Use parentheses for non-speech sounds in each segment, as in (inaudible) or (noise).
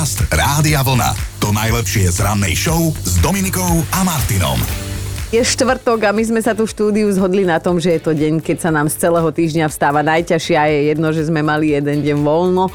Podcast Rádia Vlna. To najlepšie z rannej show s Dominikou a Martinom. Je štvrtok a my sme sa tu v štúdiu zhodli na tom, že je to deň, keď sa nám z celého týždňa vstáva najťažšie a je jedno, že sme mali jeden deň voľno.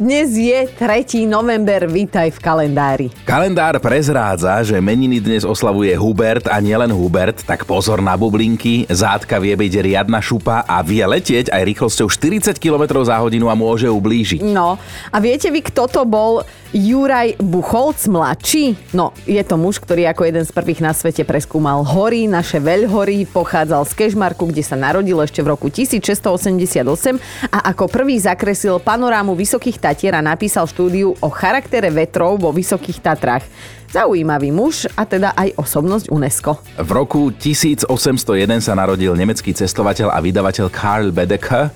Dnes je 3. november, vítaj v kalendári. Kalendár prezrádza, že meniny dnes oslavuje Hubert a nielen Hubert, tak pozor na bublinky, zátka vie byť riadna šupa a vie letieť aj rýchlosťou 40 km za hodinu a môže ublížiť. No a viete vy, kto to bol Juraj Bucholc mladší? No, je to muž, ktorý ako jeden z prvých na svete preskúmal hory, naše veľhory, pochádzal z Kežmarku, kde sa narodil ešte v roku 1688 a ako prvý zakresil panorámu Vysokých Tatier a napísal štúdiu o charaktere vetrov vo Vysokých Tatrách. Zaujímavý muž a teda aj osobnosť UNESCO. V roku 1801 sa narodil nemecký cestovateľ a vydavateľ Karl Bedecker.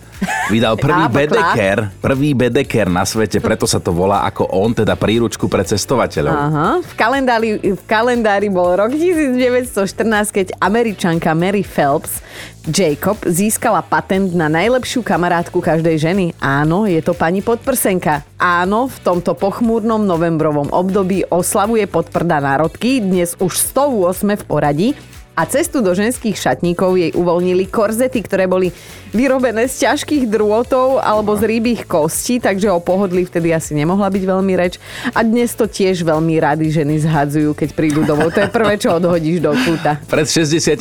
Vydal prvý Bedecker, prvý Bedecker na svete, preto sa to volá ako on, teda príručku pre cestovateľov. Aha. V, kalendári, v kalendári bol rok 1914, keď američanka Mary Phelps Jacob získala patent na najlepšiu kamarátku každej ženy. Áno, je to pani podprsenka. Áno, v tomto pochmúrnom novembrovom období oslavuje podprda národky, dnes už 108 v poradí a cestu do ženských šatníkov jej uvoľnili korzety, ktoré boli vyrobené z ťažkých drôtov alebo z rýbých kostí, takže o pohodlí vtedy asi nemohla byť veľmi reč. A dnes to tiež veľmi rady ženy zhadzujú, keď prídu domov. To je prvé, čo odhodíš do kúta. Pred 65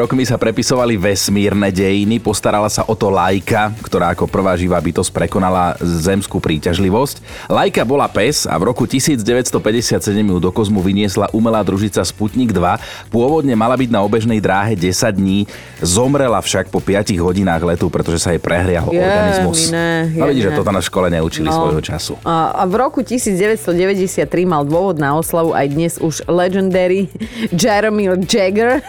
rokmi sa prepisovali vesmírne dejiny, postarala sa o to Lajka, ktorá ako prvá živá bytosť prekonala zemskú príťažlivosť. Lajka bola pes a v roku 1957 ju do kozmu vyniesla umelá družica Sputnik 2. Pôvodne mala byť na obežnej dráhe 10 dní, zomrela však po 5 hodinách letu, pretože sa jej prehrial Je, organizmus. ne, no vidíš, že ne. to na škole neučili No. svojho času. A a v roku 1993 mal dôvod na oslavu aj dnes už legendary (laughs) Jeremy Jagger,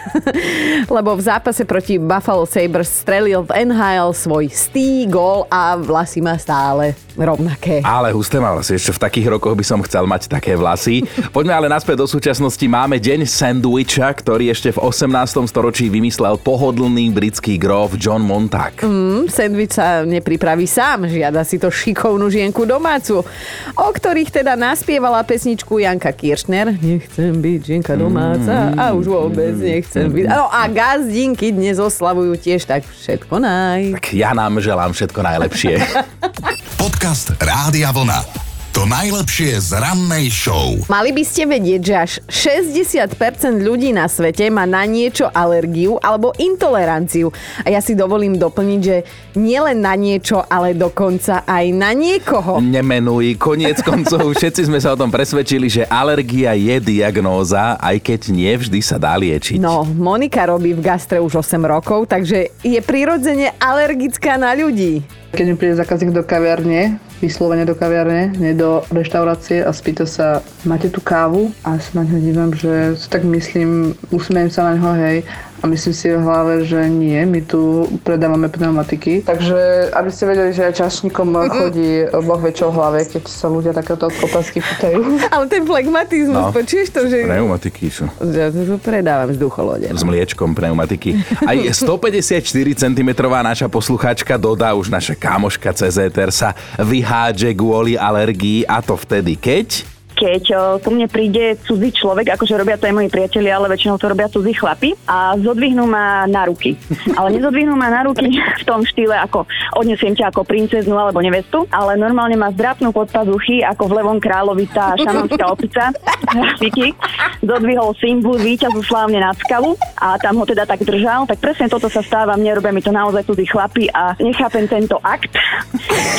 (laughs) lebo v zápase proti Buffalo Sabres strelil v NHL svoj stý gól a vlasy má stále rovnaké. Ale husté má vlasy, ešte v takých rokoch by som chcel mať také vlasy. Poďme ale naspäť do súčasnosti. Máme deň sandwicha, ktorý ešte v 18. storočí vymyslel pohodlný britský gróf John Montag. Mm, sandwich sa nepripraví sám, žiada si to šikovnú žienku domácu, o ktorých teda naspievala pesničku Janka Kiršner. Nechcem byť žienka domáca a už vôbec nechcem byť. No a gazdinky dnes oslavujú tiež tak všetko naj. Tak ja nám želám všetko najlepšie. (laughs) Podcast Rádia Vlna. To najlepšie z rannej show. Mali by ste vedieť, že až 60% ľudí na svete má na niečo alergiu alebo intoleranciu. A ja si dovolím doplniť, že nielen na niečo, ale dokonca aj na niekoho. Nemenuj, koniec (laughs) koncov, všetci sme sa o tom presvedčili, že alergia je diagnóza, aj keď nie vždy sa dá liečiť. No, Monika robí v gastre už 8 rokov, takže je prirodzene alergická na ľudí. Keď mi príde zákazník do kaviarne, vyslovene do kaviarne, nie do reštaurácie a spýta sa, máte tu kávu? A sa na ňo dívam, že tak myslím, usmiem sa na ňo, hej, a myslím si v hlave, že nie, my tu predávame pneumatiky. Takže, aby ste vedeli, že aj čašníkom chodí Boh vie čo v hlave, keď sa ľudia takéto otázky pýtajú. (laughs) Ale ten flegmatizmus, no. No. počuješ to, že... Pneumatiky sú. Ja to predávam vzducholode. S mliečkom pneumatiky. Aj 154 cm naša poslucháčka dodá už naša kámoška CZR sa vyhádže kvôli alergii a to vtedy, keď... keď o, ku mne príde cudzí človek, akože robia to aj moji priatelia, ale väčšinou to robia cudzí chlapi a zodvihnú ma na ruky. (laughs) Ale nezodvihnú ma na ruky (laughs) v tom štýle, ako odnesiem ťa ako princeznu alebo nevestu, ale normálne ma zdrapnú pod pazuchy, ako v Levom kráľovi tá šanonská opica, (laughs) grafiky, zodvihol symbol víťazu slávne nad skalu a tam ho teda tak držal. Tak presne toto sa stáva, mne robia mi to naozaj cudzí chlapi a nechápem tento akt.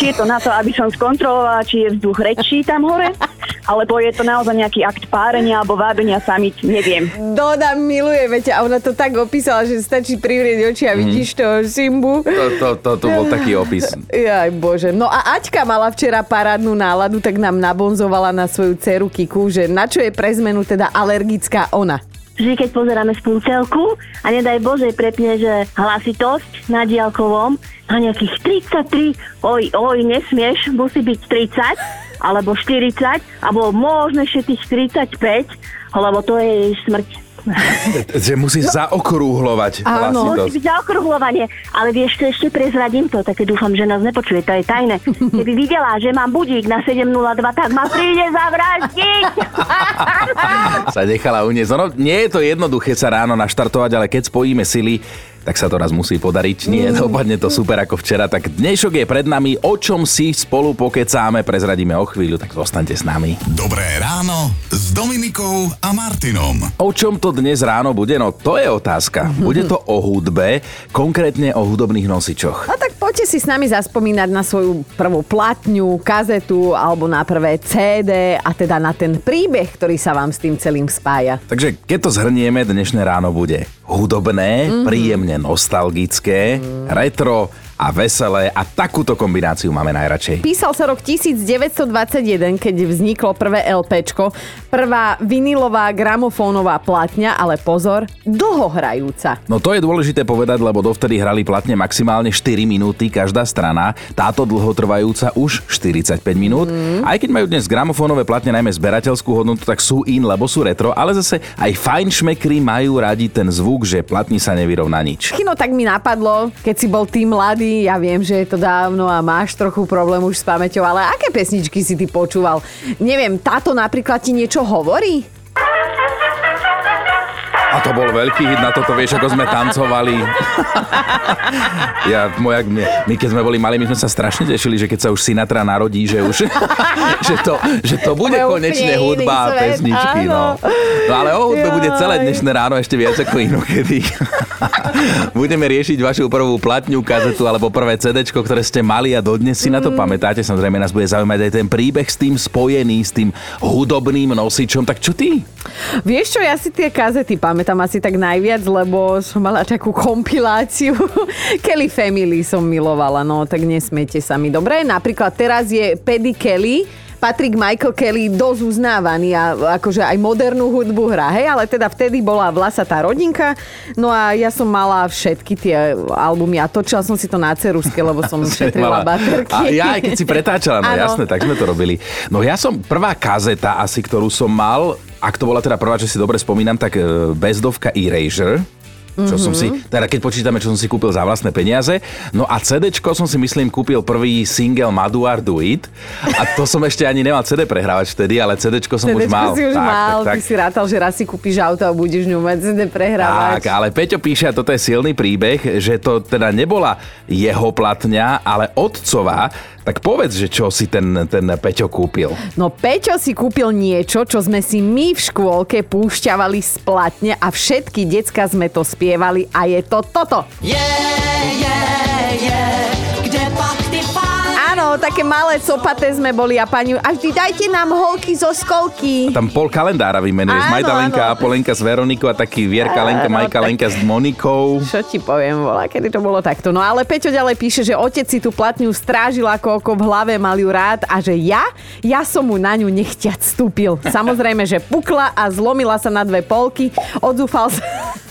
Či je to na to, aby som skontrolovala, či je vzduch rečí tam hore, alebo je to naozaj nejaký akt párenia alebo vábenia samiť, neviem. Doda miluje, veď a ona to tak opísala, že stačí privrieť oči a vidíš toho Simbu. To, to, to, to bol taký (laughs) opis. Jaj bože. No a Aťka mala včera parádnu náladu, tak nám nabonzovala na svoju dceru Kiku, že na čo je pre zmenu teda alergická ona. Vždy, keď pozeráme spolu a nedaj Bože prepne, že hlasitosť na diálkovom na nejakých 33, oj, oj, nesmieš, musí byť 30, alebo 40, alebo možno ešte tých 45, lebo to je jej smrť. (laughs) Že musíš zaokrúhlovať Áno. Musí hlasitosť. byť zaokrúhlovanie, ale vieš čo, ešte prezradím to, také dúfam, že nás nepočuje, to je tajné. Keby (laughs) videla, že mám budík na 7.02, tak ma príde zavraždiť. (laughs) Sa nechala uniesť. Ono, nie je to jednoduché sa ráno naštartovať, ale keď spojíme sily, tak sa to raz musí podariť. Nie, dopadne to super ako včera. Tak dnešok je pred nami, o čom si spolu pokecáme, prezradíme o chvíľu, tak zostaňte s nami. Dobré ráno s Dominikou a Martinom. O čom to dnes ráno bude? No to je otázka. Bude to o hudbe, konkrétne o hudobných nosičoch. No tak poďte si s nami zaspomínať na svoju prvú platňu, kazetu alebo na prvé CD a teda na ten príbeh, ktorý sa vám s tým celým spája. Takže keď to zhrnieme, dnešné ráno bude hudobné, mm-hmm. príjemne nostalgické, retro a veselé a takúto kombináciu máme najradšej. Písal sa rok 1921, keď vzniklo prvé LPčko, prvá vinilová gramofónová platňa, ale pozor, dlhohrajúca. No to je dôležité povedať, lebo dovtedy hrali platne maximálne 4 minúty každá strana, táto dlhotrvajúca už 45 minút. Mm. Aj keď majú dnes gramofónové platne najmä zberateľskú hodnotu, tak sú in, lebo sú retro, ale zase aj fajn šmekry majú radi ten zvuk, že platni sa nevyrovná nič. Kino tak mi napadlo, keď si bol tým mladý, ja viem, že je to dávno a máš trochu problém už s pamäťou, ale aké pesničky si ty počúval? Neviem, táto napríklad ti niečo hovorí? A to bol veľký hit, na toto vieš, ako sme tancovali. ja, moja, my, my keď sme boli mali, my sme sa strašne tešili, že keď sa už Sinatra narodí, že už, (laughs) že to, že to bude Bude konečne hudba a pesničky, no. áno. No ale o hudbe bude celé dnešné ráno ešte viac ako inokedy. (laughs) Budeme riešiť vašu prvú platňu, kazetu alebo prvé CD, ktoré ste mali a dodnes si na Mm. to pamätáte. Samozrejme nás bude zaujímať aj ten príbeh s tým spojený, s tým hudobným nosičom. Tak čo ty? Vieš čo, ja si tie kazety pamätám asi tak najviac, lebo som mala takú kompiláciu. (laughs) Kelly Family som milovala, no tak nesmiete sa mi. Dobre, napríklad teraz je Paddy Kelly, Patrick Michael Kelly dosť uznávaný a akože aj modernú hudbu hrá, hej, ale teda vtedy bola vlasatá rodinka, no a ja som mala všetky tie albumy a točila som si to na ceruske, lebo som (laughs) šetrila baterky. A ja aj keď si pretáčala, no jasné, tak sme to robili. No ja som, prvá kazeta asi, ktorú som mal, ak to bola teda prvá, čo si dobre spomínam, tak e, bezdovka Erasure. Čo som si, Mhm. teda keď počítame, čo som si kúpil za vlastné peniaze. No a CDčko som si myslím kúpil prvý single Maduar Do It. A to som ešte ani nemal CD prehrávač vtedy, ale CDčko som už mal. si už tak, mal, tak, ty tak. si rátal, že raz si kúpiš auto a budeš ňu mať CD prehrávač. Tak, ale Peťo píše, a toto je silný príbeh, že to teda nebola jeho platňa, ale otcová. Tak povedz, že čo si ten, ten Peťo kúpil. No Peťo si kúpil niečo, čo sme si my v škôlke púšťavali z platne a všetky decka sme to spievali a je to toto. Je, je, je, Áno, také malé copaté sme boli a pani, a vždy dajte nám holky zo skolky. Tam pol kalendára vymenuješ. Áno, Majda Lenka, áno. Apolenka s Veronikou a taký Vierka Lenka, Áno, Majka tak- Lenka s Monikou. Čo ti poviem, bola, kedy to bolo takto. No ale Peťo ďalej píše, že otec si tú platňu strážil ako oko v hlave, mal ju rád a že ja, ja som mu na ňu nechťať vstúpil. Samozrejme, že pukla a zlomila sa na dve polky. Odzúfal sa...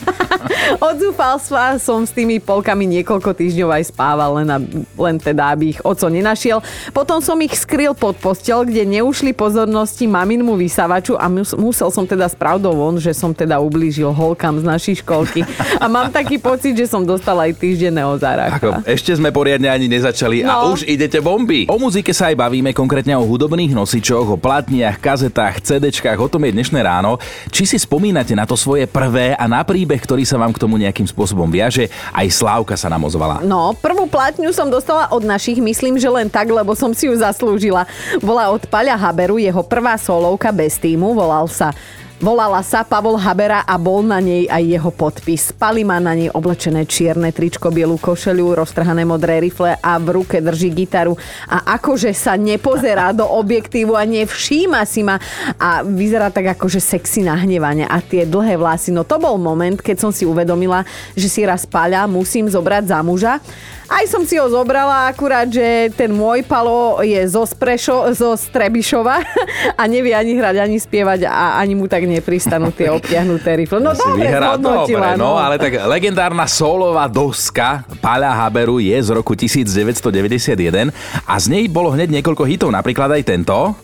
(laughs) Odzúfal som s tými polkami niekoľko týždňov aj spával, len, a, len teda, aby ich oco nenašiel. Potom som ich skryl pod postel, kde neušli pozornosti maminmu vysavaču a mus, musel som teda s pravdou von, že som teda ublížil holkám z našej školky. A mám taký pocit, že som dostala aj týždenného Ako, záracha. ešte sme poriadne ani nezačali a No. už idete bomby. O muzike sa aj bavíme, konkrétne o hudobných nosičoch, o platniach, kazetách, CDčkách, o tom je dnešné ráno. Či si spomínate na to svoje prvé a na príbeh, ktorý sa vám k tomu nejakým spôsobom viaže, aj Slávka sa nám ozvala. No, prvú platňu som dostala od našich, myslím, že len tak, lebo som si ju zaslúžila. Bola od Paľa Haberu, jeho prvá solovka bez týmu, volal sa Volala sa Pavol Habera a bol na nej aj jeho podpis. Pali má na nej oblečené čierne tričko, bielu košeliu, roztrhané modré rifle a v ruke drží gitaru. A akože sa nepozerá do objektívu a nevšíma si ma a vyzerá tak akože sexy nahnevanie a tie dlhé vlasy. No to bol moment, keď som si uvedomila, že si raz Paľa musím zobrať za muža. Aj som si ho zobrala, akurát, že ten môj palo je zo, Sprešo, zo Strebišova (laughs) a nevie ani hrať, ani spievať a ani mu tak nepristanú tie (laughs) obtiahnuté rifle. No Si dobre, vyhrá- dobre, no, ale tak legendárna solová doska Paľa Haberu je z roku 1991 a z nej bolo hneď niekoľko hitov, napríklad aj tento.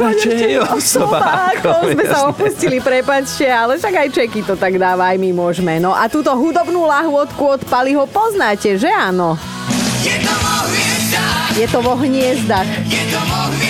Radšej Osobákom sme sa opustili, prepačte, ale však aj Čeky to tak dáva, aj my môžeme. No a túto hudobnú lahôdku od Paliho poznáte, že áno? Je to vo hniezdach.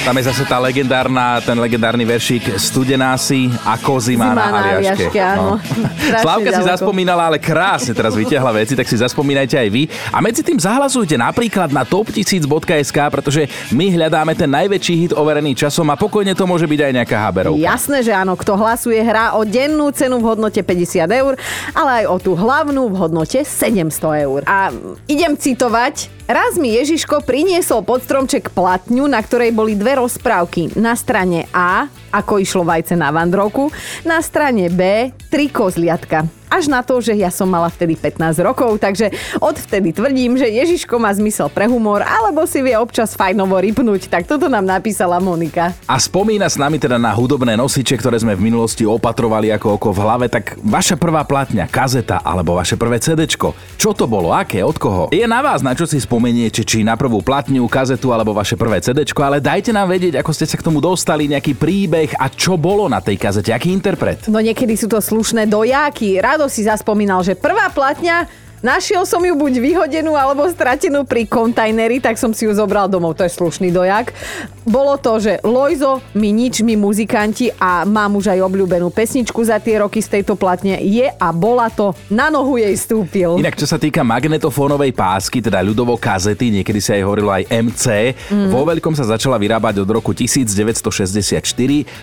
Tam je zase tá legendárna, ten legendárny veršík Studená si a kozy má Zima na Aliaške. Aliaške, áno. (laughs) Strašne Slávka si zaspomínala, ale krásne teraz vyťahla veci, tak si zaspomínajte aj vy. A medzi tým zahlasujte napríklad na top1000.sk, pretože my hľadáme ten najväčší hit overený časom a pokojne to môže byť aj nejaká haberovka. Jasné, že áno, kto hlasuje, hrá o dennú cenu v hodnote 50 eur, ale aj o tú hlavnú v hodnote 700 eur. A idem citovať. Raz mi Ježiško priniesol pod stromček platňu, na ktorej boli dve rozprávky. Na strane A, ako išlo vajce na vandrovku, na strane B, tri kozliatka. Až na to, že ja som mala vtedy 15 rokov, takže odvtedy tvrdím, že Ježiško má zmysel pre humor, alebo si vie občas fajnovo rypnúť. Tak toto nám napísala Monika. A spomína s nami teda na hudobné nosiče, ktoré sme v minulosti opatrovali ako oko v hlave, tak vaša prvá platňa, kazeta alebo vaše prvé CDčko, čo to bolo, aké, od koho? Je na vás, na čo si spomeniete, či na prvú platňu, kazetu alebo vaše prvé CDčko, ale dajte nám vedieť, ako ste sa k tomu dostali, nejaký príbeh a čo bolo na tej kazete, aký interpret. No niekedy sú to slušné dojáky. Rado si zaspomínal, že prvá platňa Našiel som ju buď vyhodenú alebo stratenú pri kontajneri, tak som si ju zobral domov. To je slušný dojak. Bolo to, že Lojzo, my nič, my muzikanti a mám už aj obľúbenú pesničku za tie roky z tejto platne. Je a bola to Na nohu jej stúpil. Inak čo sa týka magnetofónovej pásky, teda ľudovo kazety, niekedy sa jej hovorilo aj MC, mm. vo veľkom sa začala vyrábať od roku 1964.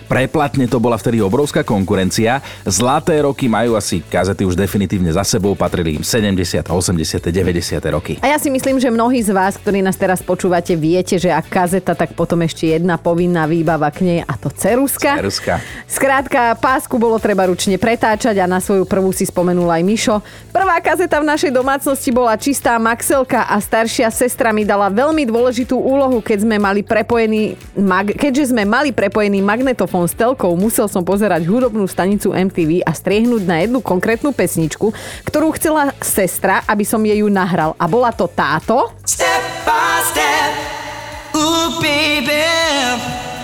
Preplatne to bola vtedy obrovská konkurencia. Zlaté roky majú asi kazety už definitívne za sebou, patrili im 70, 80, 90 roky. A ja si myslím, že mnohí z vás, ktorí nás teraz počúvate, viete, že ak kazeta, tak potom ešte jedna povinná výbava k nej a to ceruska. Ceruska. Skrátka, pásku bolo treba ručne pretáčať a na svoju prvú si spomenul aj Mišo. Prvá kazeta v našej domácnosti bola čistá Maxelka a staršia sestra mi dala veľmi dôležitú úlohu, keď sme mali prepojený, mag, keďže sme mali prepojený magnetofón s telkou, musel som pozerať hudobnú stanicu MTV a striehnúť na jednu konkrétnu pesničku, ktorú chcela sestra, aby som jej ju nahral. A bola to táto. Step by step, ooh baby,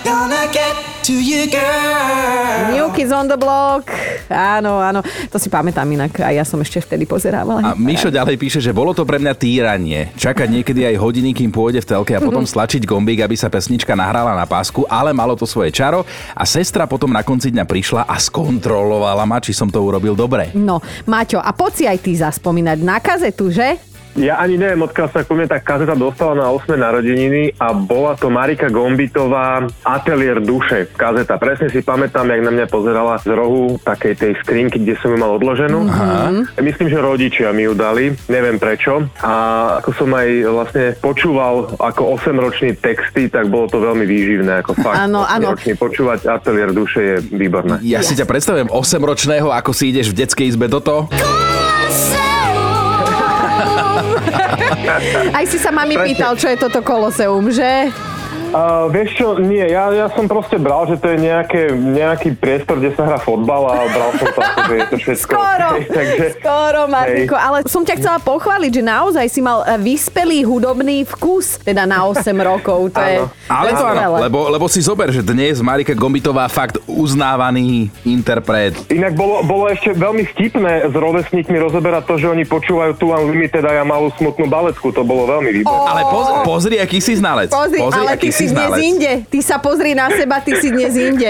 gonna get to you girl. New Kids on the Block. Áno, áno. To si pamätám inak. A ja som ešte vtedy pozerávala. A Mišo ďalej píše, že bolo to pre mňa týranie. Čakať niekedy aj hodiny, kým pôjde v telke a potom (laughs) stlačiť gombík, aby sa pesnička nahrala na pásku, ale malo to svoje čaro a sestra potom na konci dňa prišla a skontrolovala ma, či som to urobil dobre. No, Maťo, a poď si aj ty zaspomínať na kazetu, že? Ja ani neviem, odkiaľ sa ku mne tá kazeta dostala na 8. narodeniny a bola to Marika Gombitová Atelier duše kazeta. Presne si pamätám, jak na mňa pozerala z rohu takej tej skrinky, kde som ju mal odloženú. Aha. Myslím, že rodičia mi ju dali, neviem prečo. A ako som aj vlastne počúval ako 8-ročný texty, tak bolo to veľmi výživné. Ako fakt, Áno, áno. 8-ročný počúvať Atelier duše je výborné. Ja si ťa predstavujem 8-ročného, ako si ideš v detskej izbe do toho. Aj si sa mami pýtal, čo je toto koloseum, že? Uh, vieš čo, nie, ja, ja som proste bral, že to je nejaké, nejaký priestor, kde sa hrá fotbal a bral som to, že je to všetko. Skoro, OK, (laughs) takže, skoro, Martinko. Hej. Ale som ťa chcela pochváliť, že naozaj si mal eh, vyspelý hudobný vkus, teda na 8 (laughs) rokov. To je. Ale to áno, lebo, lebo si zober, že dnes Marika Gombitová fakt uznávaný interpret. Inak bolo, bolo ešte veľmi vtipné s rovesníkmi rozoberať to, že oni počúvajú tu Unlimited a ja malú smutnú baletku. To bolo veľmi výborné. Ale pozri, pozri aký si znalec. Pozri, ale ty si dnes inde. Ty sa pozri na seba, ty si dnes inde.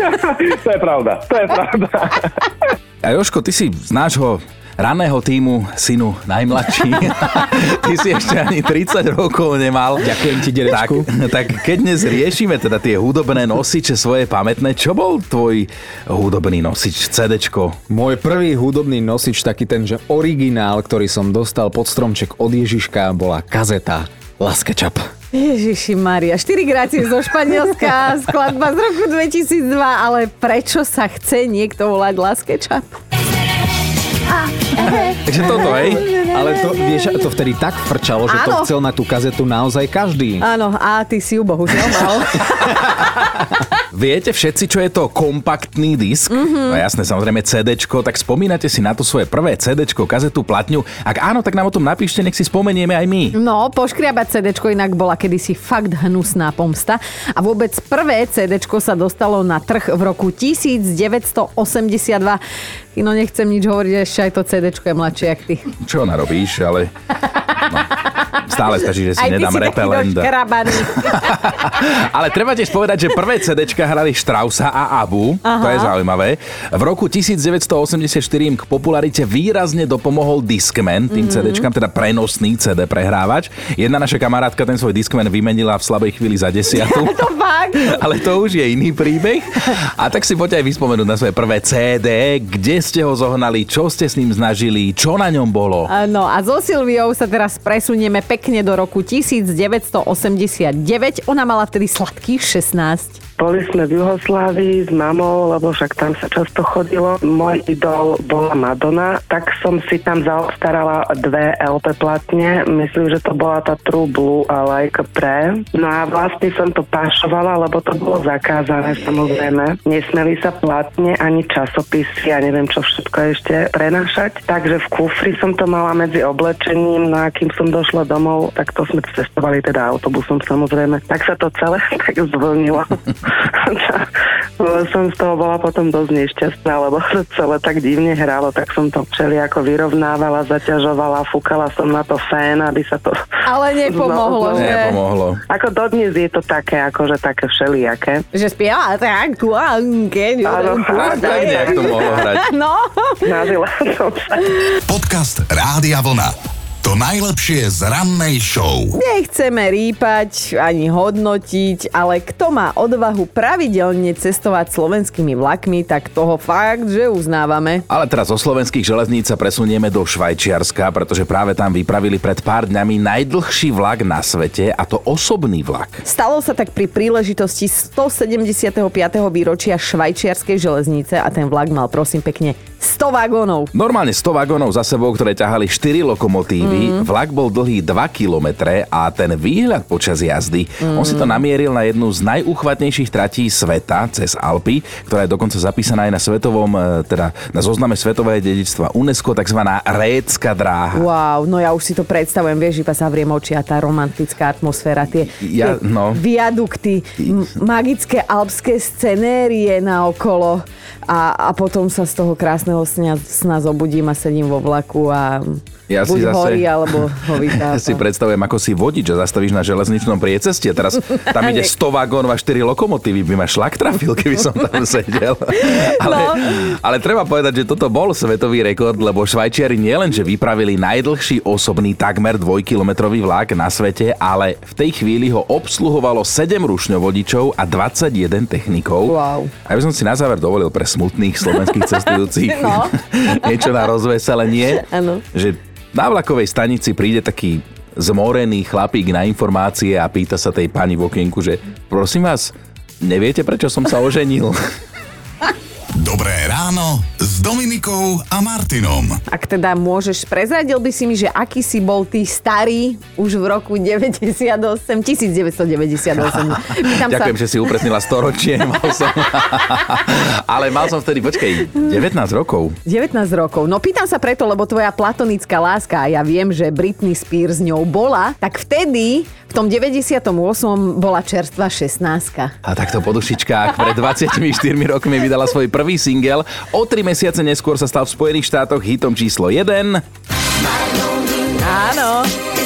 (laughs) to je pravda, to je pravda. (laughs) A Joško, ty si z nášho raného týmu synu najmladší. (laughs) Ty si ešte ani 30 rokov nemal. Ďakujem ti, derečku. Tak, tak keď dnes riešime teda tie hudobné nosiče svoje pamätné, čo bol tvoj hudobný nosič, CDčko? Môj prvý hudobný nosič, taký ten, že originál, ktorý som dostal pod stromček od Ježiška, bola kazeta Laska Čap. Ježiši Maria, 4 grácie zo Španielska, skladba z roku 2002, ale prečo sa chce niekto volať Laske Čap? Takže toto, hej? Ale to, vieš, to vtedy tak frčalo, že to Áno. chcel na tú kazetu naozaj každý. Áno, a ty si ju bohužiaľ mal. (laughs) Viete všetci, čo je to kompaktný disk? Mm-hmm. No jasné, samozrejme CDčko, tak spomínate si na to svoje prvé CDčko, kazetu, platňu? Ak áno, tak nám o tom napíšte, nech si spomenieme aj my. No, poškriabať CDčko inak bola kedysi fakt hnusná pomsta. A vôbec prvé CDčko sa dostalo na trh v roku 1982. No nechcem nič hovoriť, ešte aj to CDčko je mladšie jak ty. Čo narobíš, ale... (laughs) No. Stále stačí, že si aj nedám repelent. (laughs) Ale treba tiež povedať, že prvé CDčka hrali Straussa a Abu. Aha. To je zaujímavé. V roku 1984 im k popularite výrazne dopomohol Discman, tým mm-hmm. CDčkam, teda prenosný CD prehrávač. Jedna naša kamarátka ten svoj Discman vymenila v slabej chvíli za desiatu. (laughs) to fakt. (laughs) Ale to už je iný príbeh. A tak si poďte aj vyspomenúť na svoje prvé CD, kde ste ho zohnali, čo ste s ním snažili, čo na ňom bolo. No a so Silviou sa teraz presunieme pekne do roku 1989. Ona mala vtedy sladkých 16. Boli sme v Juhoslávii s mamou, lebo však tam sa často chodilo. Môj idol bola Madonna, tak som si tam zaobstarala dve LP platne. Myslím, že to bola tá True Blue a Like Pre. No a vlastne som to pašovala, lebo to bolo zakázané samozrejme. Nesmeli sa platne ani časopisy a neviem čo všetko ešte prenašať. Takže v kufri som to mala medzi oblečením, no a kým som došla domov, tak to sme cestovali teda autobusom samozrejme. Tak sa to celé (laughs) tak zvlnilo. (laughs) som z toho bola potom dosť nešťastná, lebo to celé tak divne hralo, tak som to všelijako vyrovnávala, zaťažovala, fúkala som na to fén, aby sa to... Ale (laughs) nepomohlo, že? Nepomohlo. Ako dodnes je to také, akože také všelijaké. Že spieva tak, kuanke, Áno, Tak nejak to mohlo hrať. No. Snažila som sa. Podcast Rádia Vlna. To najlepšie z rannej show. Nechceme rýpať ani hodnotiť, ale kto má odvahu pravidelne cestovať slovenskými vlakmi, tak toho fakt, že uznávame. Ale teraz zo slovenských železníc sa presunieme do Švajčiarska, pretože práve tam vypravili pred pár dňami najdlhší vlak na svete a to osobný vlak. Stalo sa tak pri príležitosti 175. výročia švajčiarskej železnice a ten vlak mal prosím pekne 100 vagónov. Normálne 100 vagónov za sebou, ktoré ťahali 4 lokomotívy. Mm. Vlak bol dlhý 2 km a ten výhľad počas jazdy, mm. on si to namieril na jednu z najúchvatnejších tratí sveta cez Alpy, ktorá je dokonca zapísaná aj na svetovom, e, teda na zozname svetového dedičstva UNESCO, tzv. Récka dráha. Wow, no ja už si to predstavujem, vieš, iba zavriem oči a tá romantická atmosféra, tie, Ja- tie no. viadukty, m- magické alpské scenérie na okolo a, a potom sa z toho krásneho sna, sna zobudím a sedím vo vlaku a Ja si buď zase- horí, alebo ho vytápa. Ja si predstavujem, ako si vodič a zastavíš na železničnom prieceste. Teraz tam ide (laughs) 100 vagónov a 4 lokomotívy. By ma šlak trafil, keby som tam (laughs) sedel. Ale, No. ale treba povedať, že toto bol svetový rekord, lebo Švajčiari nielenže vypravili najdlhší osobný takmer dvojkilometrový vlak na svete, ale v tej chvíli ho obsluhovalo 7 rušňovodičov a 21 technikov. Wow. A by som si na záver dovolil pre smutných slovenských cestujúcich (laughs) No. (laughs) niečo na rozveselenie, Áno. že na vlakovej stanici príde taký zmorený chlapík na informácie a pýta sa tej pani v okienku, že prosím vás, neviete, prečo som sa oženil? (laughs) Dobré ráno s Dominikou a Martinom. Ak teda môžeš, prezradil by si mi, že aký si bol ty starý už v roku 98, 1998. Pýtam (laughs) Ďakujem, že si upresnila storočie. Mal som... (laughs) Ale mal som vtedy, počkej, 19 rokov. 19 rokov. No pýtam sa preto, lebo tvoja platonická láska, a ja viem, že Britney Spears s ňou bola, tak vtedy, v tom 98. bola čerstvá 16 A takto po dušičkách pred 24 rokmi vydala svoj prvý single. O tri mesiace neskôr sa stal v Spojených štátoch hitom číslo 1. Áno.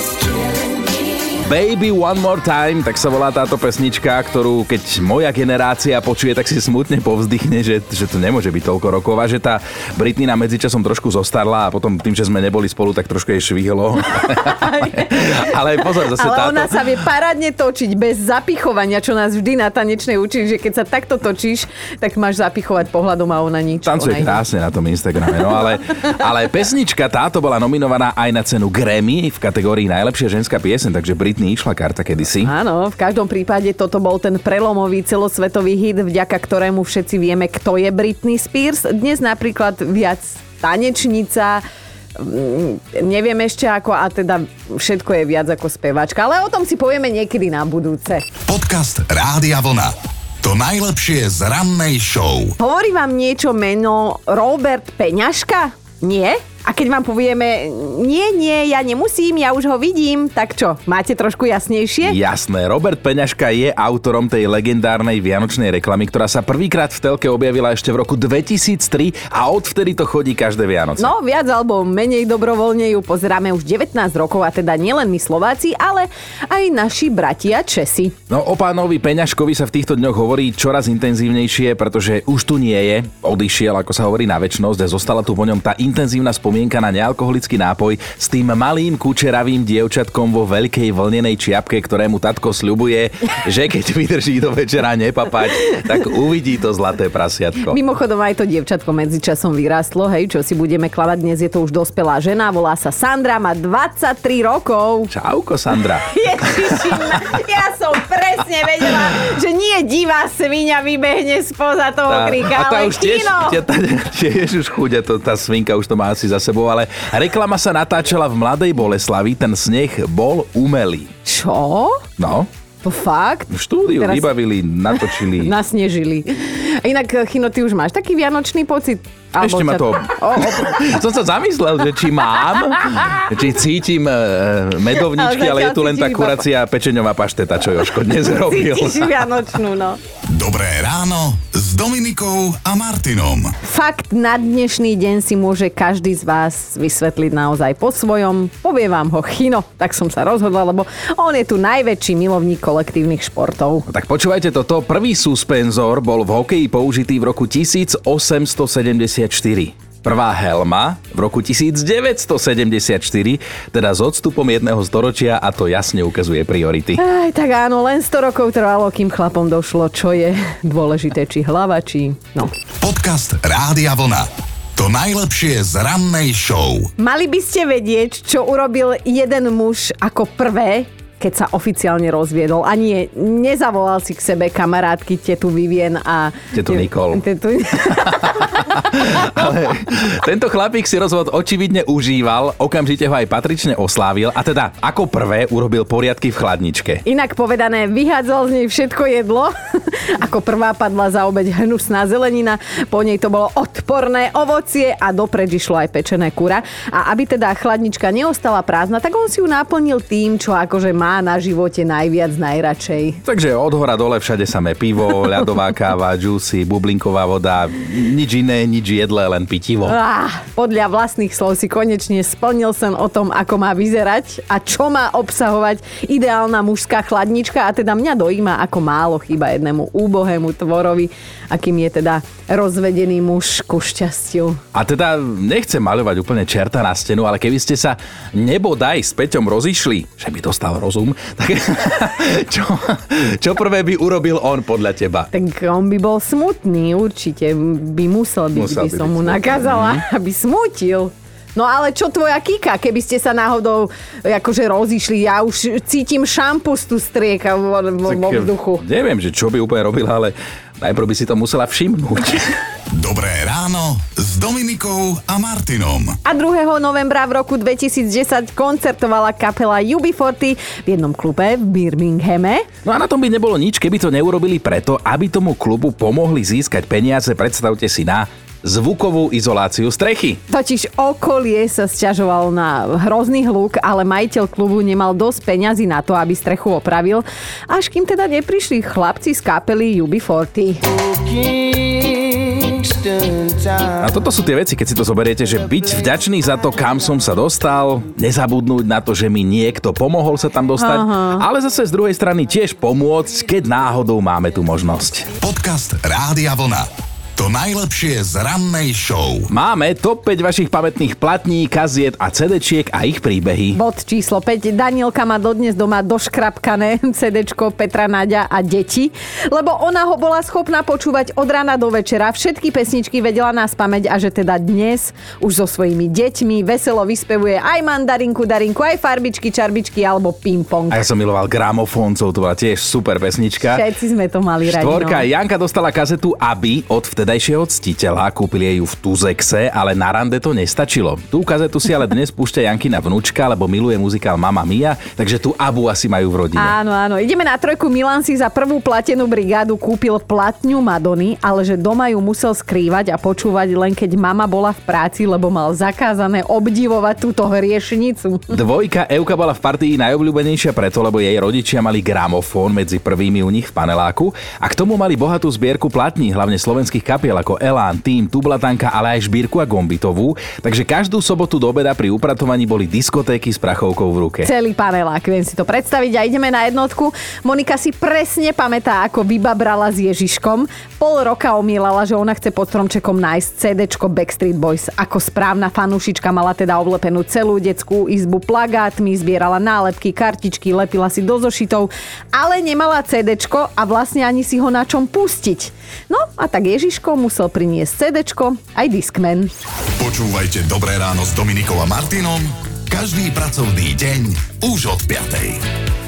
Baby One More Time, tak sa volá táto pesnička, ktorú keď moja generácia počuje, tak si smutne povzdychne, že, že to nemôže byť toľko rokov a že tá Britney na medzičasom trošku zostarla a potom tým, že sme neboli spolu, tak trošku jej švihlo. (laughs) Ale pozor, zase Ale táto... ona sa vie parádne točiť bez zapichovania, čo nás vždy na tanečnej učí, že keď sa takto točíš, tak máš zapichovať pohľadom a ona nič. Tancuje ona krásne na tom Instagrame, no ale, ale pesnička táto bola nominovaná aj na cenu Grammy v kategórii najlepšia ženská piesen, takže Britney išla karta kedysi. Áno, v každom prípade toto bol ten prelomový celosvetový hit, vďaka ktorému všetci vieme, kto je Britney Spears. Dnes napríklad viac tanečnica, mm, neviem ešte ako, a teda všetko je viac ako spevačka, ale o tom si povieme niekedy na budúce. Podcast Rádia Vlna. To najlepšie z rannej show. Hovorí vám niečo meno Robert Peňažka? Nie? A keď vám povieme, nie, nie, ja nemusím, ja už ho vidím, tak čo, máte trošku jasnejšie? Jasné, Robert Peňažka je autorom tej legendárnej vianočnej reklamy, ktorá sa prvýkrát v telke objavila ešte v roku 2003 a odvtedy to chodí každé Vianoce. No, viac alebo menej dobrovoľne ju pozeráme už 19 rokov a teda nielen my Slováci, ale aj naši bratia Česi. No o pánovi Peňažkovi sa v týchto dňoch hovorí čoraz intenzívnejšie, pretože už tu nie je, odišiel, ako sa hovorí, na väčnosť a zostala tu po ňom tá intenzívna spomienka na nealkoholický nápoj s tým malým kučeravým dievčatkom vo veľkej vlnenej čiapke, ktorému tatko sľubuje, že keď vydrží do večera nepapať, tak uvidí to zlaté prasiatko. Mimochodom aj to dievčatko medzičasom vyrástlo, hej, čo si budeme kladať, dnes je to už dospelá žena, volá sa Sandra, má 23 rokov. Čauko, Sandra. (laughs) Ježišina, ja som presne vedela, že nie divá svinia vybehne spoza toho tá ale už tiež, kino. tie- tá, tiež už chudia, to, tá svinka už to má asi za sebou, ale reklama sa natáčala v Mladej Boleslavi, ten sneh bol umelý. Čo? No, To fakt? v štúdiu Teraz- vybavili, natočili. (laughs) Nasnežili. Inak, Chino, ty už máš taký vianočný pocit? Ešte ma to... O, o, (laughs) Som sa zamyslel, že či mám, či cítim e, medovničky, (laughs) Ale ale je tu len tá kuracia pečeňová pašteta, čo Joško dnes robil. Cítiš vianočnú, no. Dobré ráno s Dominikou a Martinom. Fakt na dnešný deň si môže každý z vás vysvetliť naozaj po svojom. Povie vám ho Chino, tak som sa rozhodla, lebo on je tu najväčší milovník kolektívnych športov. Tak počúvajte toto, prvý suspenzor bol v hokeji použitý v roku 1874. Prvá helma v roku 1974, teda s odstupom jedného storočia a to jasne ukazuje priority. Aj, tak áno, len 100 rokov trvalo, kým chlapom došlo, čo je dôležité, či hlava, či... No. Podcast Rádia Vlna. To najlepšie z rannej show. Mali by ste vedieť, čo urobil jeden muž ako prvé, keď sa oficiálne rozviedol. A nie, nezavolal si k sebe kamarátky tetu Vivien a... Tetu Nicole. Tetu... (laughs) Ale tento chlapík si rozvod očividne užíval, okamžite ho aj patrične oslávil a teda ako prvé urobil poriadky v chladničke. Inak povedané, vyhádzal z nej všetko jedlo. (laughs) Ako prvá padla za obeď hnusná zelenina, po nej to bolo odporné ovocie a dopred išlo aj pečené kura. A aby teda chladnička neostala prázdna, tak on si ju naplnil tým, čo akože má na živote najviac, najradšej. Takže od hora dole všade samé pivo, (laughs) ľadová káva, džusy, bublinková voda, nič iné, nič jedle, len pitivo. Ah, podľa vlastných slov si konečne splnil sen o tom, ako má vyzerať a čo má obsahovať ideálna mužská chladnička a teda mňa dojíma, ako málo chýba jednému úbohému tvorovi, akým je teda rozvedený muž ku šťastiu. A teda nechcem maľovať úplne čerta na stenu, ale keby ste sa nebodaj s Peťom rozišli, že by dostal rozum, tak (laughs) čo, čo prvé by urobil on podľa teba? Tak on by bol smutný, určite by musel byť, Musel by by som mu smutný. nakázala, (laughs) aby smutil. No ale čo tvoja Kika, keby ste sa náhodou akože rozišli, ja už cítim šampus tu strieka vo, vo, vo vzduchu. Neviem, že čo by úplne robila, ale najprv by si to musela všimnúť. (laughs) Dobré ráno s Dominikou a Martinom. A 2. novembra v roku 2010 koncertovala kapela UB40 v jednom klube v Birminghame. No a na tom by nebolo nič, keby to neurobili preto, aby tomu klubu pomohli získať peniaze, predstavte si, na zvukovú izoláciu strechy. Totiž okolie sa sťažovalo na hrozný hluk, ale majiteľ klubu nemal dosť peňazí na to, aby strechu opravil, až kým teda neprišli chlapci z kapely UB40. A toto sú tie veci, keď si to zoberiete, že byť vďačný za to, kam som sa dostal, nezabudnúť na to, že mi niekto pomohol sa tam dostať, Aha. ale zase z druhej strany tiež pomôcť, keď náhodou máme tú možnosť. Podcast Rádia Vlna. To najlepšie z rannej show. Máme top 5 vašich pamätných platní, kaziet a CD-čiek a ich príbehy. Bod číslo 5. Danielka má dodnes doma doškrapkané (laughs) CDčko Petra Naďa a deti, lebo ona ho bola schopná počúvať od rána do večera. Všetky pesničky vedela na spameť a že teda dnes už so svojimi deťmi veselo vyspevuje aj mandarinku, darinku, aj farbičky, čarbičky alebo ping-pong. A ja som miloval gramofóncov, to bola tiež super pesnička. Všetci sme to mali radi. Štvorka, no. Janka dostala kazetu Aby od vtedajšej niekdajšieho ctiteľa, kúpili jej ju v Tuzexe, ale na rande to nestačilo. Tú kazetu si ale dnes púšťa Jankina vnúčka, lebo miluje muzikál Mama Mia, takže tú Abu asi majú v rodine. Áno, áno. Ideme na trojku. Milan si za prvú platenú brigádu kúpil platňu Madony, ale že doma ju musel skrývať a počúvať len keď mama bola v práci, lebo mal zakázané obdivovať túto hriešnicu. Dvojka Euka bola v partii najobľúbenejšia preto, lebo jej rodičia mali gramofón medzi prvými u nich v paneláku a k tomu mali bohatú zbierku platní, hlavne slovenských kapiel ako Elán, Tým, Tublatanka, ale aj Šbírku a Gombitovú, takže každú sobotu do obeda pri upratovaní boli diskotéky s prachovkou v ruke. Celý panelák, viem si to predstaviť a ideme na jednotku. Monika si presne pamätá, ako vybabrala s Ježiškom. Pol roka omielala, že ona chce pod stromčekom nájsť CDčko Backstreet Boys. Ako správna fanúšička mala teda oblepenú celú detskú izbu plagátmi, zbierala nálepky, kartičky, lepila si do zošitov, ale nemala CDčko a vlastne ani si ho na čom pustiť. No a tak Ježiško musel priniesť CDčko aj Discman. Počúvajte Dobré ráno s Dominikou a Martinom každý pracovný deň už od 5.